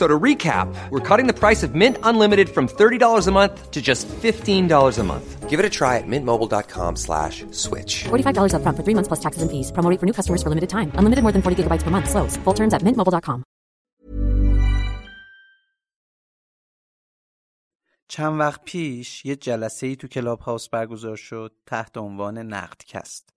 So to recap, we're cutting the price of Mint Unlimited from $30 a month to just $15 a month. Give it a try at mintmobile.com slash switch. $45 upfront for three months plus taxes and fees. Promo rate for new customers for limited time. Unlimited more than 40 gigabytes per month. Slows. Full terms at mintmobile.com. چند وقت پیش یه جلسه ای تو کلاب هاوس برگزار شد تحت عنوان نقدکست.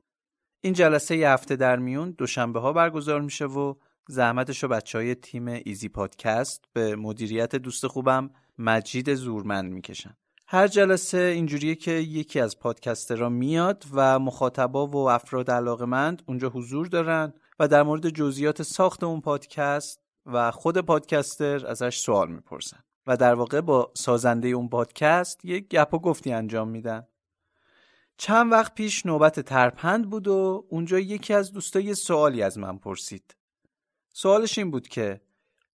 این جلسه یه هفته در میون دوشنبه ها برگزار میشه و زحمتش رو بچه های تیم Easy Podcast به مدیریت دوست خوبم مجید زورمند می‌کشن. هر جلسه اینجوریه که یکی از podcaster ها میاد و مخاطبا و افراد علاقمند اونجا حضور دارن و در مورد جزئیات ساخت اون پادکست و خود پادکستر ازش سوال می‌پرسن و در واقع با سازنده اون پادکست یک گپ و گفتی انجام میدن چند وقت پیش نوبت ترپند بود و اونجا یکی از دوستا یه سوالی از من پرسید سوالش این بود که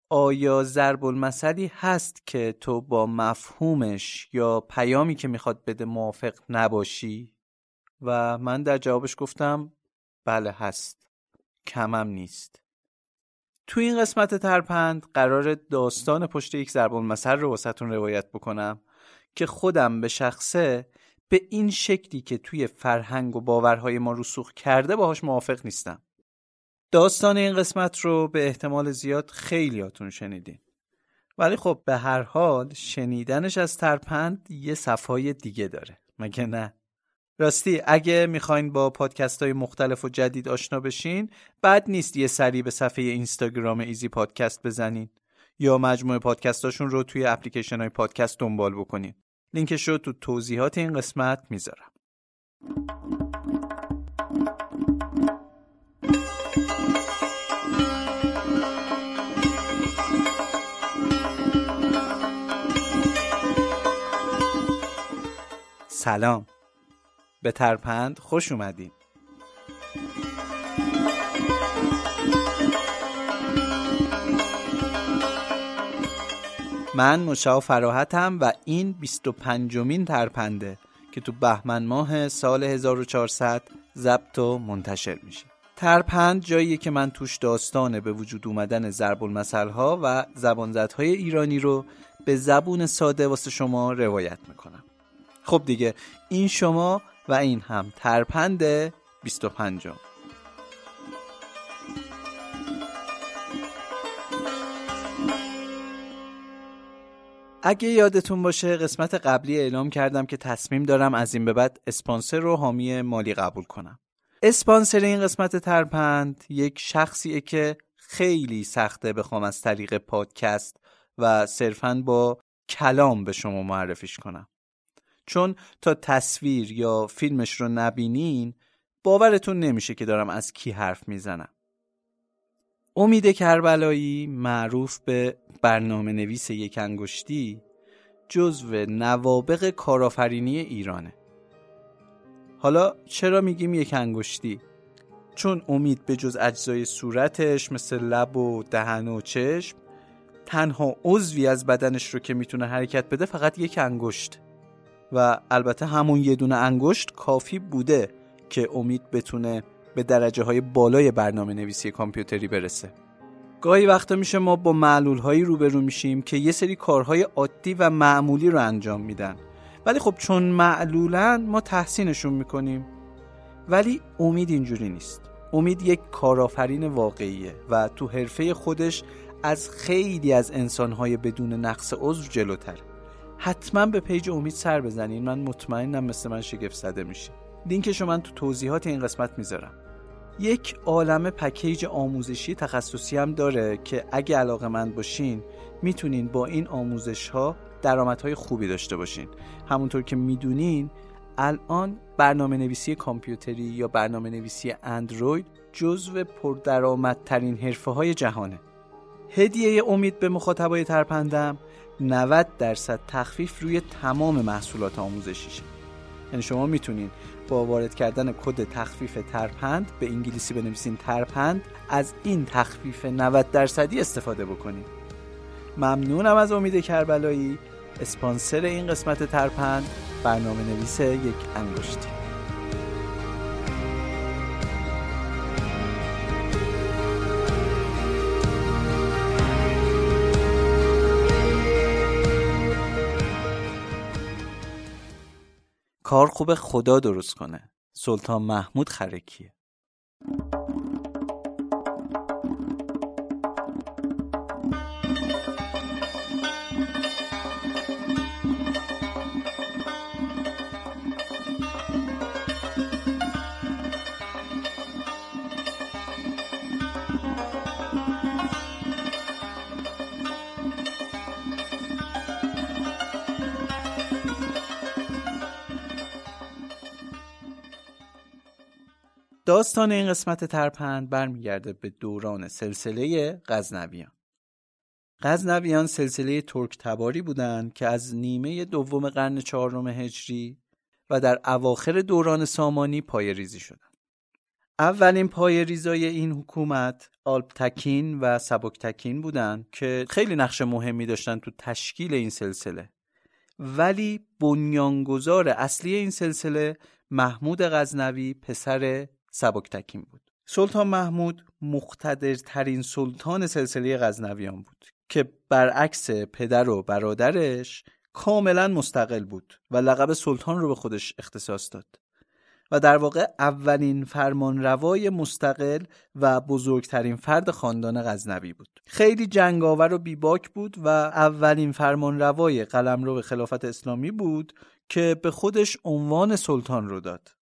آیا ضرب المثلی هست که تو با مفهومش یا پیامی که می‌خواد بده موافق نباشی؟ و من در جوابش گفتم بله هست. کمم نیست. تو این قسمت ترپند قرار داستان پشت یک ضرب المثل رو واسهتون روایت بکنم که خودم به شخصه به این شکلی که توی فرهنگ و باورهای ما رسوخ کرده باهاش موافق نیستم. داستان این قسمت رو به احتمال زیاد خیلیاتون شنیدین. ولی خب به هر حال شنیدنش از ترپند یه صفای دیگه داره. مگه نه؟ راستی اگه می‌خواین با پادکست های مختلف و جدید آشنا بشین بد نیست یه سری به صفحه اینستاگرام ایزی پادکست بزنین. یا مجموعه پادکستاشون رو توی اپلیکیشن های پادکست دنبال بکنین. لینکش رو تو توضیحات این قسمت می‌ذارم. سلام. به ترپند خوش اومدین. من مشاو فراحتم و این 25 مین ترپنده که تو بهمن ماه سال 1400 ضبط و منتشر میشه. ترپند جاییه که من توش داستان به وجود اومدن ضرب ها و زبانزدهای ایرانی رو به زبون ساده واسه شما روایت می‌کنم. خب دیگه این شما و این هم. ترپند 25 اگه یادتون باشه قسمت قبلی اعلام کردم که تصمیم دارم از این به بعد اسپانسر رو حامی مالی قبول کنم. اسپانسر این قسمت ترپند یک شخصیه که خیلی سخته بخوام از طریق پادکست و صرفا با کلام به شما معرفیش کنم. چون تا تصویر یا فیلمش رو نبینین باورتون نمیشه که دارم از کی حرف می‌زنم. امید کربلایی معروف به برنامه نویس یک انگشتی جزو نوابق کارآفرینی ایرانه. حالا چرا میگیم یک انگشتی؟ چون امید به جز اجزای صورتش مثل لب و دهن و چشم تنها عضوی از بدنش رو که می‌تونه حرکت بده فقط یک انگشت. و البته همون یه دونه انگشت کافی بوده که امید بتونه به درجه های بالای برنامه نویسی کامپیوتری برسه. گاهی وقتا میشه ما با معلول هایی روبرو میشیم که یه سری کارهای عادی و معمولی رو انجام میدن. ولی خب چون معلولن ما تحسینشون می‌کنیم. ولی امید اینجوری نیست. امید یک کارآفرین واقعیه و تو حرفه خودش از خیلی از انسانهای بدون نقص عضو جلوتر حتما به page امید سر بزنین. من مطمئنم مثل من شگفت زده میشه. لینکش من تو توضیحات این قسمت می‌ذارم. یک عالم پکیج آموزشی تخصصی هم داره که اگه علاقه‌مند باشین می‌تونین با این آموزش ها درآمدهای خوبی داشته باشین. همونطور که می‌دونین الان برنامه نویسی کامپیوتری یا برنامه نویسی اندروید جزو پردرآمدترین حرفه های جهانه. هدیه امید به مخاطبای ترپندم. 90 درصد تخفیف روی تمام محصولات آموزشیشه. یعنی شما می‌تونین با وارد کردن کد تخفیف ترپند به انگلیسی بنویسین ترپند از این تخفیف 90 درصدی استفاده بکنید ممنونم از امید کربلایی اسپانسر این قسمت ترپند برنامه نویس یک انگشتی کار خوب خدا درست کنه. سلطان محمود خرکیه. داستان این قسمت ترپند برمیگرده به دوران سلسله غزنویان. غزنویان سلسله ترک تباری بودند که از نیمه دوم قرن چهارم هجری و در اواخر دوران سامانی پای ریزی شدند. اولین پای ریزای این حکومت تکین و تکین بودند که خیلی نقش مهمی داشتن تو تشکیل این سلسله. ولی بنیانگذار اصلی این سلسله محمود غزنوی پسر سبکتکین بود. سلطان محمود مقتدرترین سلطان سلسله غزنویان بود که برعکس پدر و برادرش کاملا مستقل بود و لقب سلطان رو به خودش اختصاص داد و در واقع اولین فرمانروای مستقل و بزرگترین فرد خاندان غزنوی بود. خیلی جنگاور و بیباک بود و اولین فرمانروای قلمرو خلافت اسلامی بود که به خودش عنوان سلطان رو داد.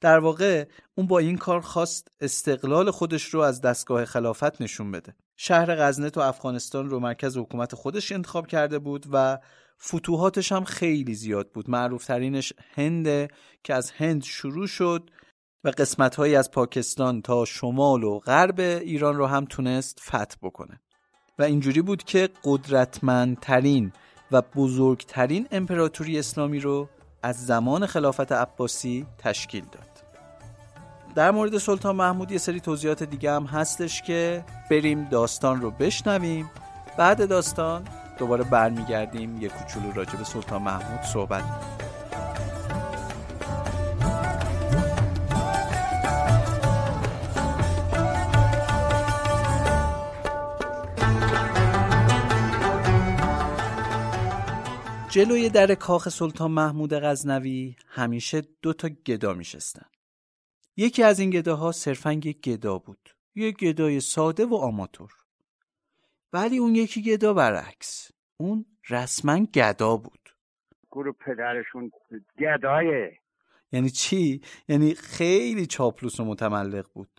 در واقع اون با این کار خواست استقلال خودش رو از دستگاه خلافت نشون بده. شهر غزنه تو افغانستان رو مرکز حکومت خودش انتخاب کرده بود و فتوحاتش هم خیلی زیاد بود. معروف ترینش هنده که از هند شروع شد و قسمت هایی از پاکستان تا شمال و غرب ایران رو هم تونست فتح بکنه. و اینجوری بود که قدرتمندترین و بزرگترین امپراتوری اسلامی رو از زمان خلافت عباسی تشکیل داد. در مورد سلطان محمود یه سری توضیحات دیگه هم هستش که بریم داستان رو بشنویم. بعد داستان دوباره برمیگردیم یه کوچولو راجع به سلطان محمود صحبت جلوی در کاخ سلطان محمود غزنوی همیشه دو تا گدا میشستن. یکی از این گداها صرفا یک گدا بود. یک گدای ساده و آماتور. ولی اون یکی گدا برعکس. اون رسما گدا بود. گروه پدرشون گدایه. یعنی چی؟ یعنی خیلی چاپلوس و متملق بود.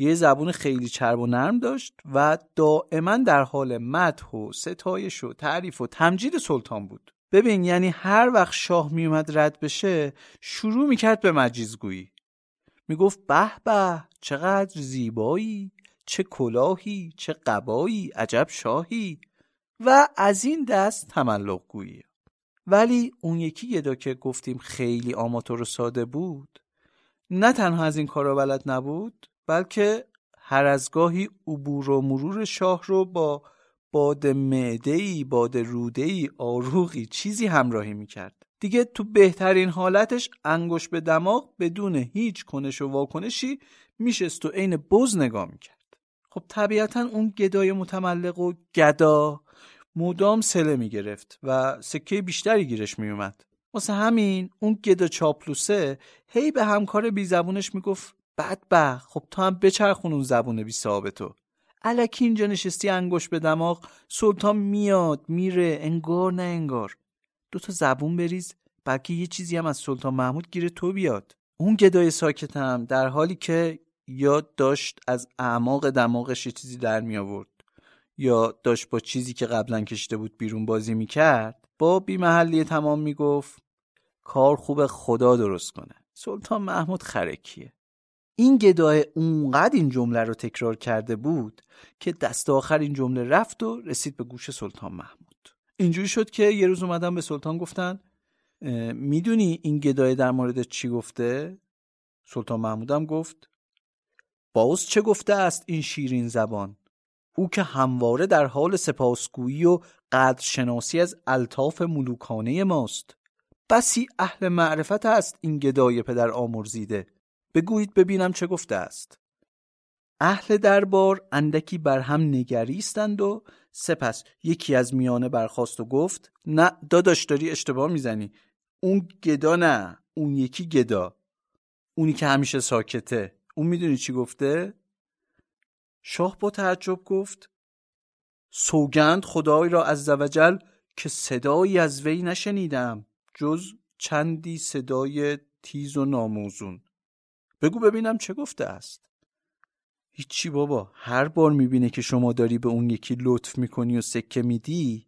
یه زبون خیلی چرب و نرم داشت و دائما در حال مدح و ستایش و تعریف و تمجید سلطان بود. ببین یعنی هر وقت شاه میومد رد بشه شروع می‌کرد به مجیزگویی. می‌گفت به به چقدر زیبایی چه کلاهی چه قبایی عجب شاهی. و از این دست تملق گویی ولی اون یکی یدا که گفتیم خیلی آماتور و ساده بود نه تنها از این کارا بلد نبود بلکه هر از گاهی عبور و مرور شاه رو با باد معده‌ای، باد روده‌ای، آروغی چیزی همراهی می‌کرد. دیگه تو بهترین حالتش انگوش به دماغ بدون هیچ کنش و واکنشی میشست و عین بز نگاه می‌کرد. خب طبیعتا اون گدای متملق و گدا مدام سله می‌گرفت و سکه بیشتری گیرش میومد. واسه همین اون گدا چاپلوسه هی به همکار بی زبونش می‌گفت بدبخ خب تو هم بچرخون اون زبون بی تو. الکی اینجا نشستی انگوش به دماغ سلطان میاد میره انگار نه انگار. دو تا زبون بریز بلکه یه چیزی هم از سلطان محمود گیره تو بیاد. اون گدای ساکتم در حالی که یاد داشت از اعماق دماغش یه چیزی در می آورد. یا داشت با چیزی که قبلا کشیده بود بیرون بازی می‌کرد با بیمحلی تمام می‌گفت کار خوب خدا درست کنه. سلطان محمود خرکیه. این گدای اونقدر این جمله رو تکرار کرده بود که دست آخر این جمله رفت و رسید به گوش سلطان محمود. اینجوری شد که یه روز اومدن به سلطان گفتن می‌دونی این گدای در مورد چی گفته؟ سلطان محمودم گفت باز چه گفته است این شیرین زبان؟ او که همواره در حال سپاسگویی و قدرشناسی از الطاف ملوکانه ماست. بسی اهل معرفت است این گدای پدر آمرزیده. بگویید ببینم چه گفته است. اهل دربار اندکی بر هم نگریستند و سپس یکی از میانه برخواست و گفت نه داداش داری اشتباه می‌زنی. اون گدا نه اون یکی گدا. اونی که همیشه ساکته. اون می‌دونی چی گفته؟ شاه با تعجب گفت سوگند خدای را از زوجل که صدایی از وی نشنیدم جز چندی صدای تیز و ناموزون. بگو ببینم چه گفته است. هیچی بابا هر بار می‌بینه که شما داری به اون یکی لطف می‌کنی و سکه میدی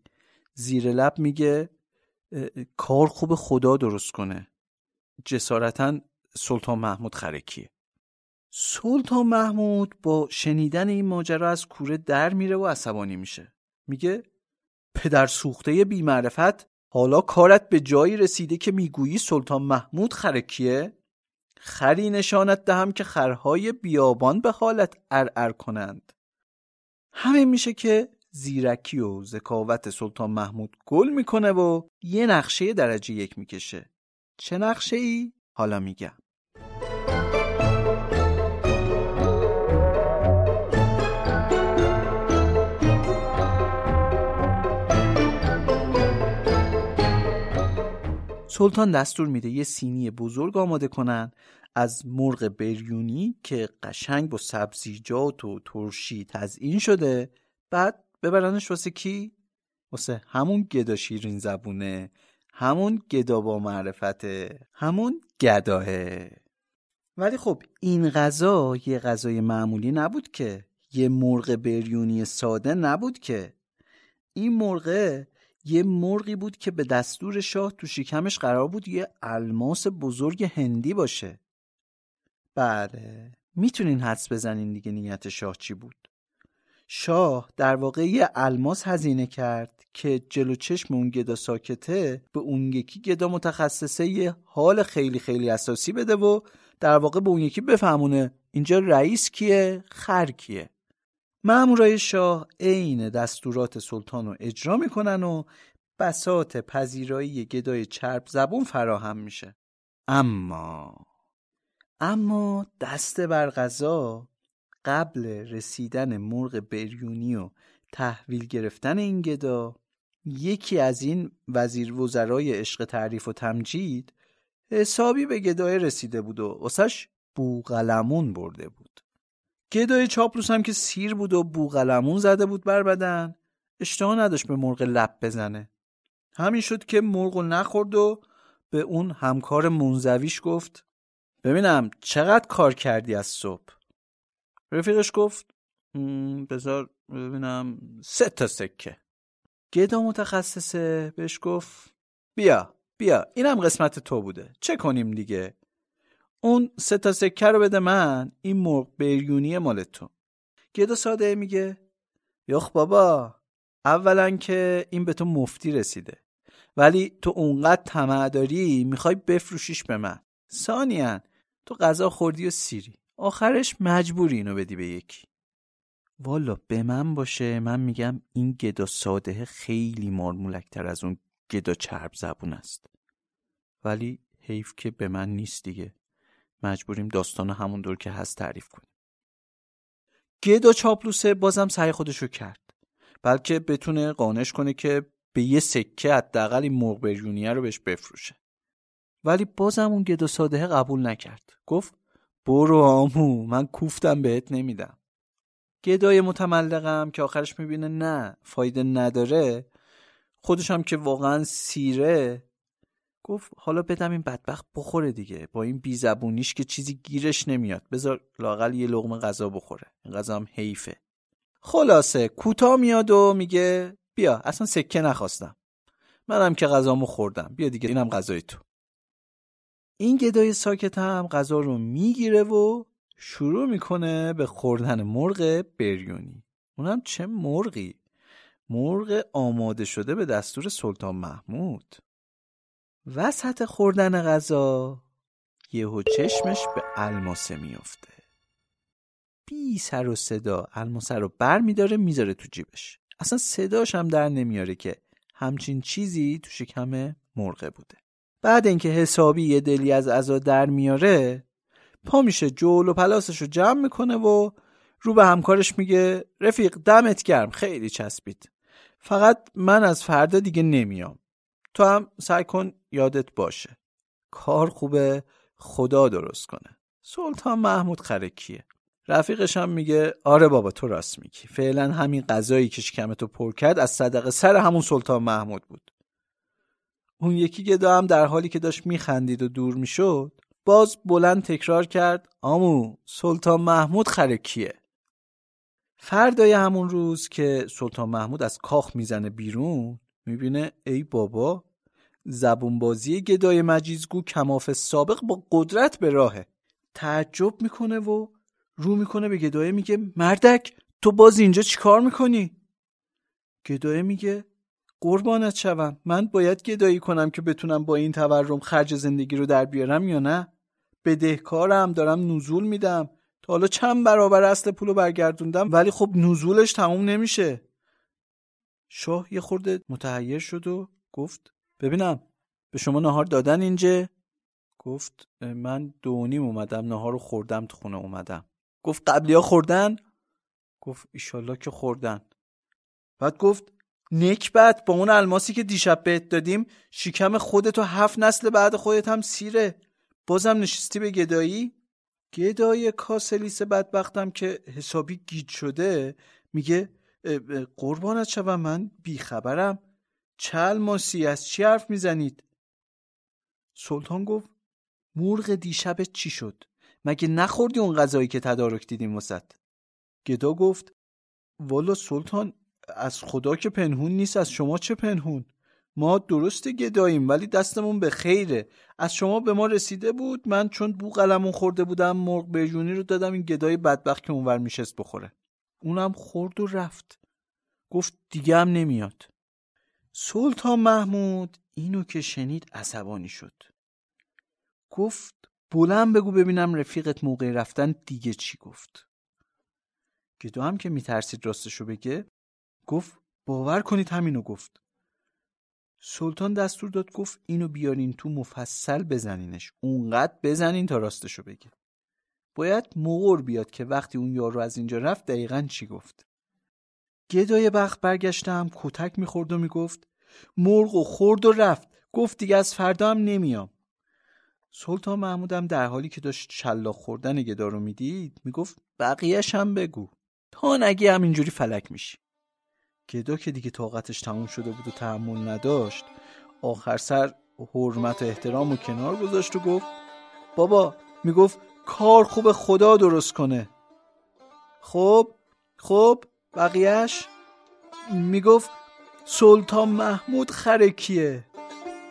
زیر لب میگه کار خوب خدا درست کنه. جسارتا سلطان محمود خرکیه. سلطان محمود با شنیدن این ماجرا از کوره در میره و عصبانی میشه. میگه پدر سوخته بیمعرفت حالا کارت به جایی رسیده که می‌گویی سلطان محمود خرکیه؟ خری نشانت دهم که خرهای بیابان به حالت ارعر کنند. همین میشه که زیرکی و ذکاوت سلطان محمود گل می‌کنه و یه نقشه درجه یک می‌کشه. چه نقشه ای؟ حالا میگم. سلطان دستور میده یه سینی بزرگ آماده کنن از مرغ بریونی که قشنگ با سبزیجات و ترشی تزئین شده. بعد ببرنش واسه کی؟ واسه همون گدا شیرین زبونه همون گدا با معرفته همون گداه ولی خب این غذا یه غذای معمولی نبود که یه مرغ بریونی ساده نبود که. این مرغه یه مرغی بود که به دستور شاه تو شکمش قرار بود یه الماس بزرگ هندی باشه. بله می‌تونین حدس بزنین دیگه نیت شاه چی بود. شاه در واقع یه الماس هزینه کرد که جلو چشم اون گدا ساکته به اون یکی گدا متخصصه یه حال خیلی خیلی اساسی بده و در واقع به اون یکی بفهمونه اینجا رئیس کیه خر کیه. مامورای شاه عین دستورات سلطان رو اجرا می‌کنن و بسات پذیرایی گدای چرب زبون فراهم میشه. اما اما دست بر غذا قبل رسیدن مرغ بریونی و تحویل گرفتن این گدا یکی از این وزیر وزرای عشق تعریف و تمجید حسابی به گدای رسیده بود و واسش بوغلمون برده بود. گدای چاپلوس هم که سیر بود و بوغلمون زده بود بر بدن. اشتها نداشت به مرغ لب بزنه. همین شد که مرغ نخورد و به اون همکار منزویش گفت ببینم چقدر کار کردی از صبح؟ رفیقش گفت بذار ببینم سه تا سکه. گدا متخصصه بهش گفت بیا بیا اینم قسمت تو بوده چه کنیم دیگه؟ اون سه تا سکه رو بده من این مرغ بریونی مال تو. گدا ساده میگه یخ بابا اولا که این به تو مفتی رسیده. ولی تو اونقدر طمع داری می‌خوای بفروشیش به من. ثانیا تو غذا خوردی و سیری. آخرش مجبوری اینو بدی به یکی. والا به من باشه من میگم این گدا ساده خیلی مارمولکتر از اون گدا چرب زبون است. ولی حیف که به من نیست دیگه. مجبوریم داستان همون دور که هست تعریف کنیم. گدا چاپلوسه بازم سعی خودشو کرد. بلکه بتونه قانش کنه که به یه سکه حداقل این مرغ رو بهش بفروشه. ولی بازم اون گدا ساده قبول نکرد. گفت برو آمو من کوفتم بهت نمیدم. گدای متملقم که آخرش می‌بینه نه فایده نداره. خودش هم که واقعا سیره گفت حالا بدم این بدبخت بخوره دیگه. با این بیزبونیش که چیزی گیرش نمیاد. بذار لاقل یه لغمه غذا بخوره. این غذا هم حیفه. خلاصه کوتاه میاد و میگه بیا اصلا سکه نخواستم. منم که غذامو خوردم. بیا دیگه اینم غذای تو. این گدای ساکت هم غذا رو می‌گیره و شروع می‌کنه به خوردن مرغ بریونی. اونم چه مرغی؟ مرغ آماده شده به دستور سلطان محمود. وسط خوردن غذا یهو چشمش به الماسه میفته بی سر و صدا الماسه رو بر میداره می‌ذاره تو جیبش. اصلا صداش هم در نمیاره که همچین چیزی تو شکم مرغه بوده. بعد اینکه حسابی یه دلی از عزا در میاره پا میشه جول و پلاسش رو جمع می‌کنه و رو به همکارش میگه رفیق دمت گرم خیلی چسبید. فقط من از فردا دیگه نمیام. تو هم سعی کن یادت باشه. کار خوبه خدا درست کنه. سلطان محمود خرکیه. رفیقش هم میگه آره بابا تو راست میگی. فعلا همین غذایی که شکمتو پر کرد از صدقه سر همون سلطان محمود بود. اون یکی گدا هم در حالی که داشت میخندید و دور می‌شد باز بلند تکرار کرد آمو سلطان محمود خرکیه. فردای همون روز که سلطان محمود از کاخ می‌زنه بیرون می‌بینه ای بابا زبونبازی گدای مجیزگو کماف سابق با قدرت به راهه. تعجب می‌کنه و رو می‌کنه به گدایه میگه مردک تو باز اینجا چیکار می‌کنی؟ گدایه میگه قربانت شوم من باید گدایی کنم که بتونم با این تورم خرج زندگی رو در بیارم یا نه؟ بدهکارم دارم نزول میدم. تا حالا چند برابر اصل پولو برگردوندم ولی خب نزولش تموم نمیشه. شاه یه خورده متحیر شد و گفت ببینم به شما نهار دادن اینجا؟ گفت من دونیم اومدم نهار رو خوردم تو خونه اومدم. گفت قبلی ها خوردن؟ گفت ایشالله که خوردن. بعد گفت نکبت با اون الماسی که دیشب بهت دادیم شکم خودت و هفت نسل بعد خودت هم سیره. بازم نشستی به گدایی؟ گدای کاسلیس بدبختم که حسابی گیج شده میگه قربانت شوم من بیخبرم. چه الماسی از چی حرف می‌زنید؟ سلطان گفت مرغ دیشب چی شد؟ مگه نخوردی اون غذایی که تدارک دیدیم وسط؟ گدا گفت والا سلطان از خدا که پنهون نیست از شما چه پنهون؟ ما درست گداییم ولی دستمون به خیره. از شما به ما رسیده بود من چون بو قلمون خورده بودم مرغ برجونی رو دادم این گدای بدبخت که اونور میشست بخوره. اونم خورد و رفت. گفت دیگه هم نمیاد. سلطان محمود اینو که شنید عصبانی شد. گفت بلند بگو ببینم رفیقت موقع رفتن دیگه چی گفت. گدو هم که میترسید راستشو بگه گفت باور کنید همینو گفت. سلطان دستور داد گفت اینو بیارین تو مفصل بزنینش. اونقدر بزنین تا راستشو بگه. باید مغور بیاد که وقتی اون یارو از اینجا رفت دقیقا چی گفت. گدای بخت برگشتم کتک می‌خورد و می‌گفت مرغ و خورد و رفت گفت دیگه از فردا هم نمیام. سلطان محمودم در حالی که داشت شلاق خوردن گدا رو می‌دید می‌گفت بقیهش هم بگو تا نگی هم اینجوری فلک میشی. گدا که دیگه طاقتش تموم شده بود و تحمل نداشت آخر سر حرمت و احترام و کنار گذاشت و گفت بابا می‌گفت کار خوب خدا درست کنه. خب خب بقیهش می‌گفت سلطان محمود خرکیه.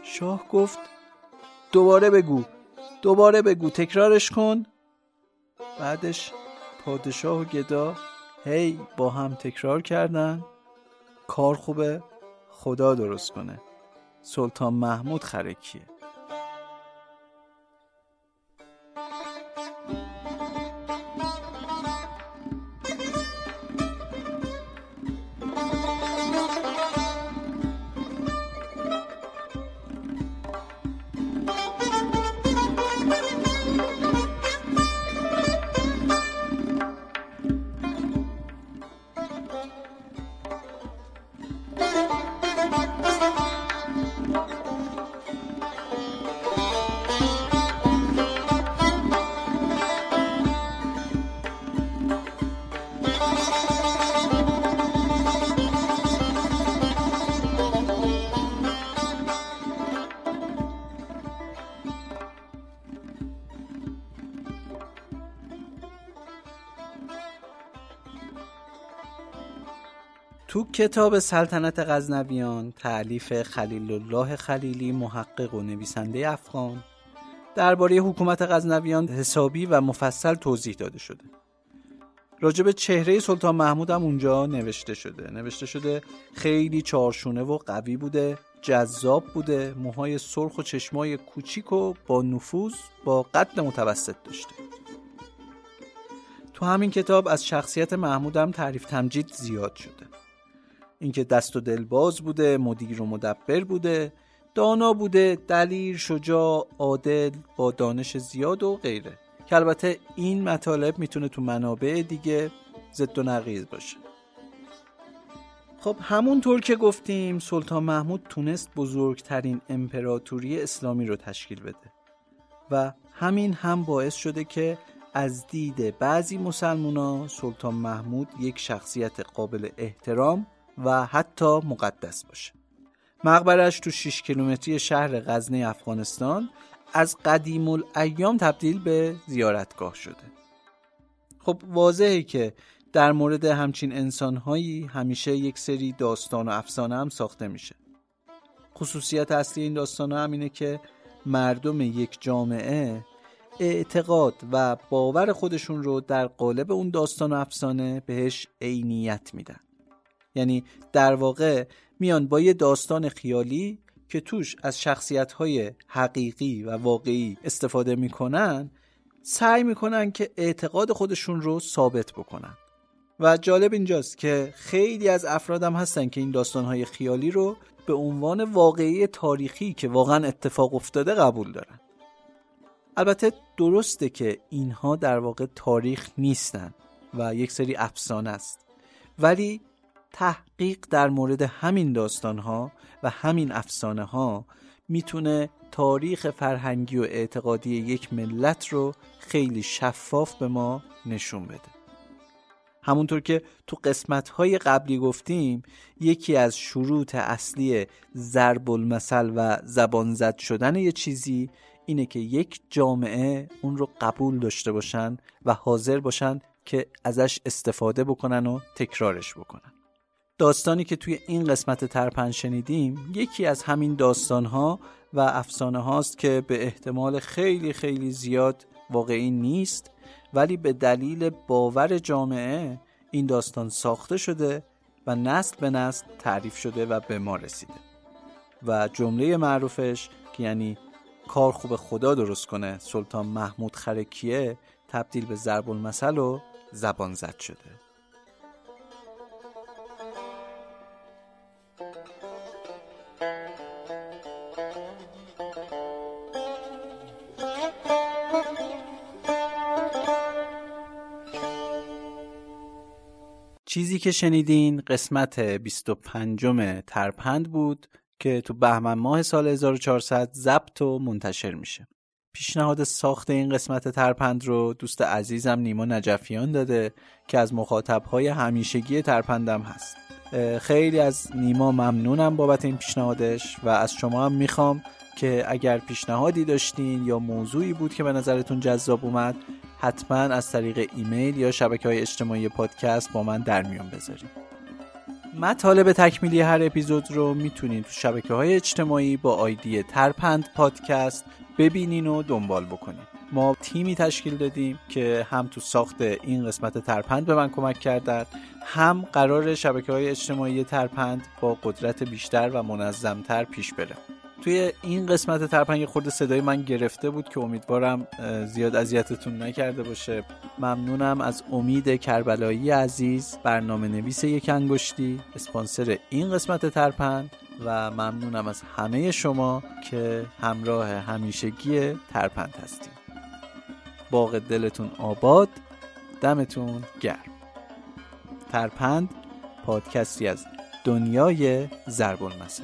شاه گفت دوباره بگو دوباره بگو تکرارش کن. بعدش پادشاه و گدا هی با هم تکرار کردن. کار خوبه خدا درست کنه. سلطان محمود خرکیه. کتاب سلطنت غزنویان تعلیف خلیل الله خلیلی محقق و نویسنده افغان. درباره حکومت غزنویان حسابی و مفصل توضیح داده شده. راجب چهره سلطان محمود هم اونجا نوشته شده. نوشته شده خیلی چارشونه و قوی بوده جذاب بوده موهای سرخ و چشمای کوچیک و با نفوذ با قد متوسط داشته. تو همین کتاب از شخصیت محمود هم تعریف تمجید زیاد شده. اینکه دست و دل باز بوده مدیر و مدبر بوده دانا بوده دلیر شجاع عادل با دانش زیاد و غیره. که البته این مطالب می‌تونه تو منابع دیگه ضد و نقیض باشه. خب همونطور که گفتیم سلطان محمود تونست بزرگترین امپراتوری اسلامی رو تشکیل بده. و همین هم باعث شده که از دید بعضی مسلمونا سلطان محمود یک شخصیت قابل احترام و حتی مقدس باشه. مقبرش تو 6 کیلومتری شهر غزنه افغانستان از قدیم الایام تبدیل به زیارتگاه شده. خب واضحه که در مورد همچین انسانهایی همیشه یک سری داستان و افسانه هم ساخته میشه. خصوصیت اصلی این داستانه هم اینه که مردم یک جامعه اعتقاد و باور خودشون رو در قالب اون داستان و افسانه بهش عینیت میدن. یعنی در واقع میان با یه داستان خیالی که توش از شخصیت های حقیقی و واقعی استفاده می‌کنن سعی می‌کنن که اعتقاد خودشون رو ثابت بکنن. و جالب اینجاست که خیلی از افرادم هستن که این داستانهای خیالی رو به عنوان واقعی تاریخی که واقعا اتفاق افتاده قبول دارن. البته درسته که اینها در واقع تاریخ نیستن و یک سری افسانه است. ولی تحقیق در مورد همین داستان ها و همین افسانه ها می‌تونه تاریخ فرهنگی و اعتقادی یک ملت رو خیلی شفاف به ما نشون بده. همونطور که تو قسمت های قبلی گفتیم یکی از شروط اصلی ضرب المثل و زبان زد شدن یه چیزی اینه که یک جامعه اون رو قبول داشته باشن و حاضر باشن که ازش استفاده بکنن و تکرارش بکنن. داستانی که توی این قسمت ترپن شنیدیم یکی از همین داستانها و افسانه هاست که به احتمال خیلی خیلی زیاد واقعی نیست ولی به دلیل باور جامعه این داستان ساخته شده و نسل به نسل تعریف شده و به ما رسیده. و جمله معروفش که یعنی کار خوب خدا درست کنه سلطان محمود خرکیه تبدیل به ضرب المثل و زبان زد شده. چیزی که شنیدین قسمت 25 ترپند بود که تو بهمن ماه سال 1400 ضبط و منتشر میشه. پیشنهاد ساخت این قسمت ترپند رو دوست عزیزم نیما نجفیان داده که از مخاطبهای همیشگی ترپندم هست. خیلی از نیما ممنونم بابت این پیشنهادش و از شما هم می‌خوام که اگر پیشنهادی داشتین یا موضوعی بود که به نظرتون جذاب اومد حتما از طریق ایمیل یا شبکه های اجتماعی پادکست با من در میان بذارید. مطالب تکمیلی هر اپیزود رو می‌تونید تو شبکه های اجتماعی با ID ترپند پادکست ببینین و دنبال بکنید ما تیمی تشکیل دادیم که هم تو ساخت این قسمت ترپند به من کمک کردند هم قرار شبکه های اجتماعی ترپند با قدرت بیشتر و منظمتر پیش بره. توی این قسمت ترپند خورده صدای من گرفته بود که امیدوارم زیاد اذیتتون نکرده باشه. ممنونم از امید کربلایی عزیز برنامه نویس یک انگشتی اسپانسر این قسمت ترپند و ممنونم از همه شما که همراه همیشگی ترپند هستید. باغ دلتون آباد دمتون گرم. ترپند پادکستی از دنیای ضرب المثل.